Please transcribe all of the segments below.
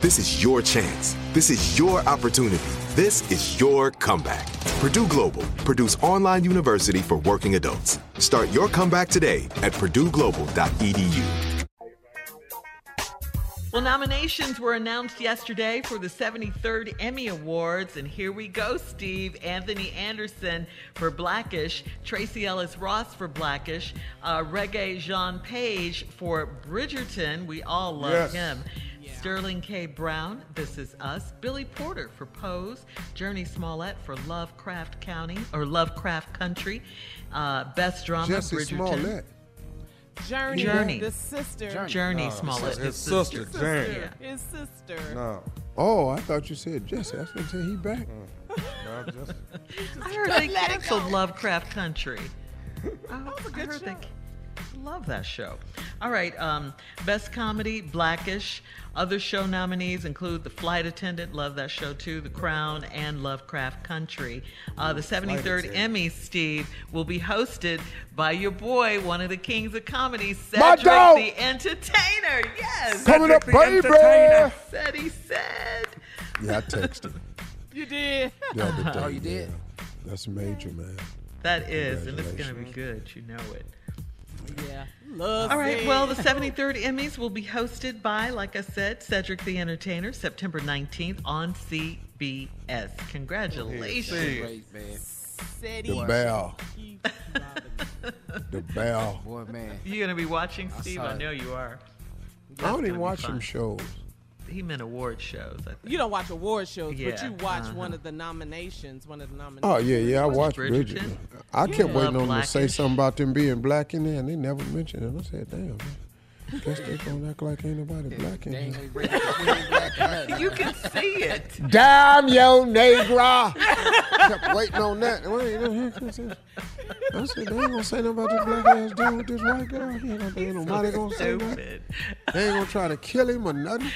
This is your chance. This is your opportunity. This is your comeback. Purdue Global, Purdue's online university for working adults. Start your comeback today at purdueglobal.edu. Well, nominations were announced yesterday for the 73rd Emmy Awards, and here we go, Steve. Anthony Anderson for Blackish, Tracee Ellis Ross for Blackish, uh, Regé-Jean Page for Bridgerton. We all love Yes. him. Sterling K. Brown, This Is Us. Billy Porter for Pose. Jurnee Smollett for Lovecraft County or Lovecraft Country. Uh, Best Drama, Jesse Bridgerton. Smollett. Journey, Journey. the sister. Journey, Oh, Smollett. his His sister, sister. Jane. Yeah. His sister. No. Oh, I thought you said Jussie. I was going to say he back. No, just, I heard they canceled. Lovecraft Country. Oh, was a I good heard they show. Love that show. All right, um, best comedy, Blackish. Other show nominees include The Flight Attendant, love that show too, The Crown, and Lovecraft Country. Uh, the 73rd Emmy, Steve, will be hosted by your boy, one of the kings of comedy, My Cedric dog! the Entertainer. Yes, Coming up, Cedric the baby. Entertainer. said he said. Yeah, I texted. You did. Yeah, Oh, you did? That's major, man. That is, and it's going to be good. You know it. Yeah. Love All right. it. Well, the 73rd Emmys will be hosted by, like I said, Cedric the Entertainer, September 19th on CBS. Congratulations. Great, man. The bell. The bell. Boy, man. You're going to be watching, Steve? saw I know you are. I don't even watch fun. them shows. He meant award shows, I think. You don't watch award shows, but you watch uh-huh. one of the nominations. One of the nominations. Oh, yeah, yeah. I Watch watched Bridgerton. Bridgerton. I kept Yeah. waiting on them to say something about them being black in there, and they never mentioned it. I said, damn, man. Guess they gonna act like ain't nobody black in here. gonna bring it- we ain't black or nothing. You can see it. Damn yo, Negra! kept waiting on that. Wait, I said, they ain't gonna say nothing about this black ass dude with this white girl. He ain't gonna, ain't nobody gonna say nothing. They ain't gonna try to kill him or nothing.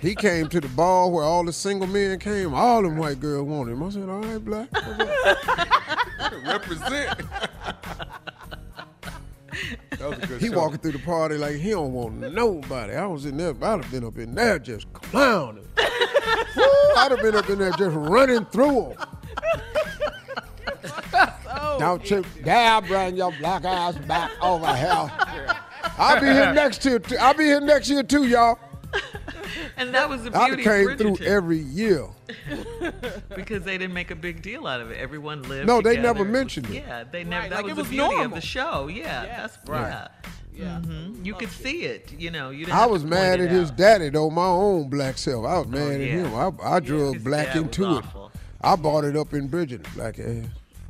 He came to the ball where all the single men came. All them white girls wanted him. I said, all right, black. Represent. Was a good he show. walking through the party like he don't want nobody. I was in there. I'd have been up in there just clowning. I'd have been up in there just running through them. so don't you dare bring your black ass back over here. I'll be here next year. Too. I'll be here next year too, y'all. And that was the beauty I came of through every year. because they didn't make a big deal out of it. Everyone lived. No, together. they never mentioned it. Yeah, they never. Right, that like was the was beauty normal. of the show. Yeah, yeah. that's right. Yeah. Yeah. Mm-hmm. You could see it, you know. You I was mad at his daddy though, my own black self. I was oh, mad oh, yeah. at him. I, I drug yeah, black into it. I bought it up in Bridget, black ass.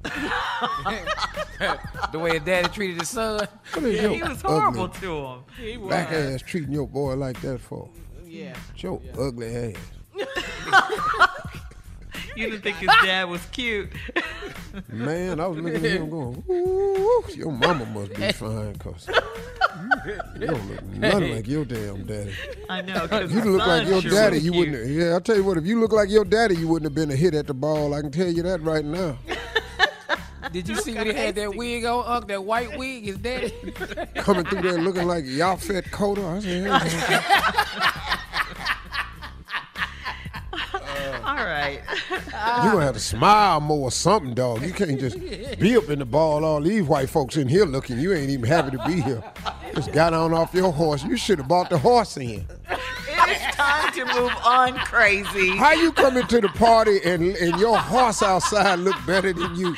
the way his daddy treated his son. Yeah, he was horrible ugly, to him. He was. Black ass treating your boy like that for. Yeah. Your yeah. ugly ass. you didn't think his dad was cute. Man, I was looking at him going, Ooh, your mama must be fine, cause you don't look nothing like your damn daddy. I know. You look like your sure daddy, you wouldn't. Have, Yeah, I'll tell you what. If you look like your daddy, you wouldn't have been a hit at the ball. I can tell you that right now. Did you see when he had that wig on, Unc? That white wig, his daddy coming through there looking like Yaphet Kotto. I said, All right. You gonna have to smile more or something, dog. You can't just be up in the ball. All these white folks in here looking. You ain't even happy to be here. Just got on off your horse. You should have bought the horse in. It is time to move on, crazy. How you coming to the party and and your horse outside look better than you?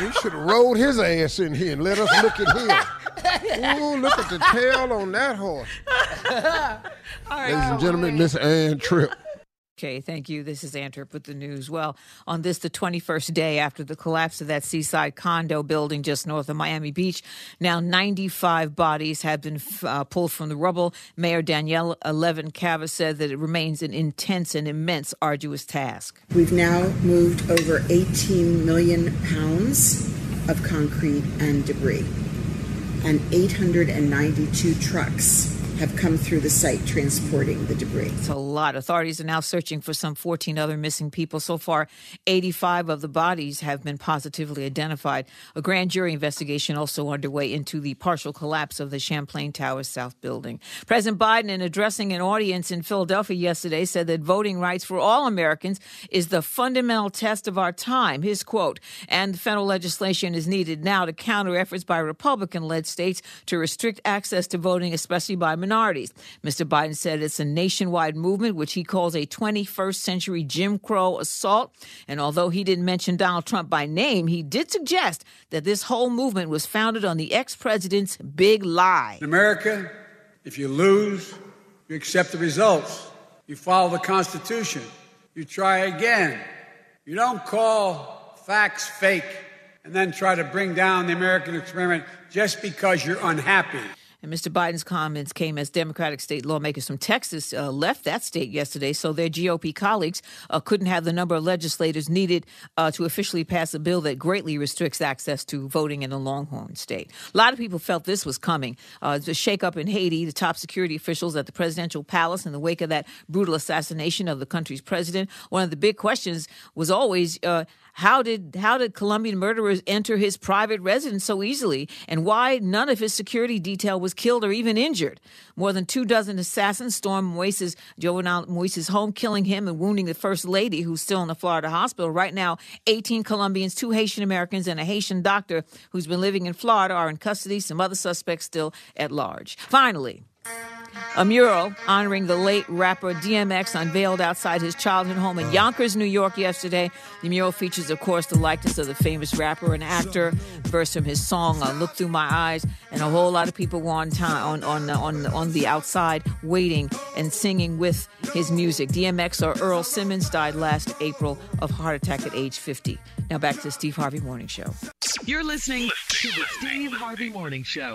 You should have rode his ass in here and let us look at him. Ooh, look at the tail on that horse. Ladies and gentlemen, Miss Ann Tripp. Okay, thank you. This is Ann Tripp with the news. Well, on this, the 21st day after the collapse of that seaside condo building just north of Miami Beach, now 95 bodies have been uh, pulled from the rubble. Mayor Danielle Levine Cava said that it remains an intense and immense, arduous task. We've now moved over 18 million pounds of concrete and debris, and 892 trucks have come through the site transporting the debris. It's a lot. Authorities are now searching for some 14 other missing people. So far, 85 of the bodies have been positively identified. A grand jury investigation also underway into the partial collapse of the Champlain Towers South building. President Biden, in addressing an audience in Philadelphia yesterday, said that voting rights for all Americans is the fundamental test of our time. His quote, and federal legislation is needed now to counter efforts by Republican led states to restrict access to voting, especially by minorities. Mr. Biden said it's a nationwide movement, which he calls a 21st century Jim Crow assault. And although he didn't mention Donald Trump by name, he did suggest that this whole movement was founded on the ex president's big lie. In America, if you lose, you accept the results, you follow the Constitution, you try again. You don't call facts fake and then try to bring down the American experiment just because you're unhappy. And Mr. Biden's comments came as Democratic state lawmakers from Texas uh, left that state yesterday, so their GOP colleagues uh, couldn't have the number of legislators needed uh, to officially pass a bill that greatly restricts access to voting in the Longhorn state. A lot of people felt this was coming. Uh, the shakeup in Haiti, the top security officials at the presidential palace in the wake of that brutal assassination of the country's president. One of the big questions was always uh, how did how did Colombian murderers enter his private residence so easily, and why none of his security detail was killed or even injured? More than two dozen assassins stormed Moïse Moïse's home, killing him and wounding the first lady, who's still in the Florida hospital right now. 18 Colombians, two Haitian Americans, and a Haitian doctor who's been living in Florida are in custody. Some other suspects still at large. Finally. A mural honoring the late rapper DMX unveiled outside his childhood home in Yonkers, New York yesterday. The mural features, of course, the likeness of the famous rapper and actor, verse from his song "Look Through My Eyes," and a whole lot of people were on time on on on on the outside waiting and singing with his music. DMX or Earl Simmons died last April of heart attack at age 50. Now back to the Steve Harvey Morning Show. You're listening to the Steve Harvey Morning Show.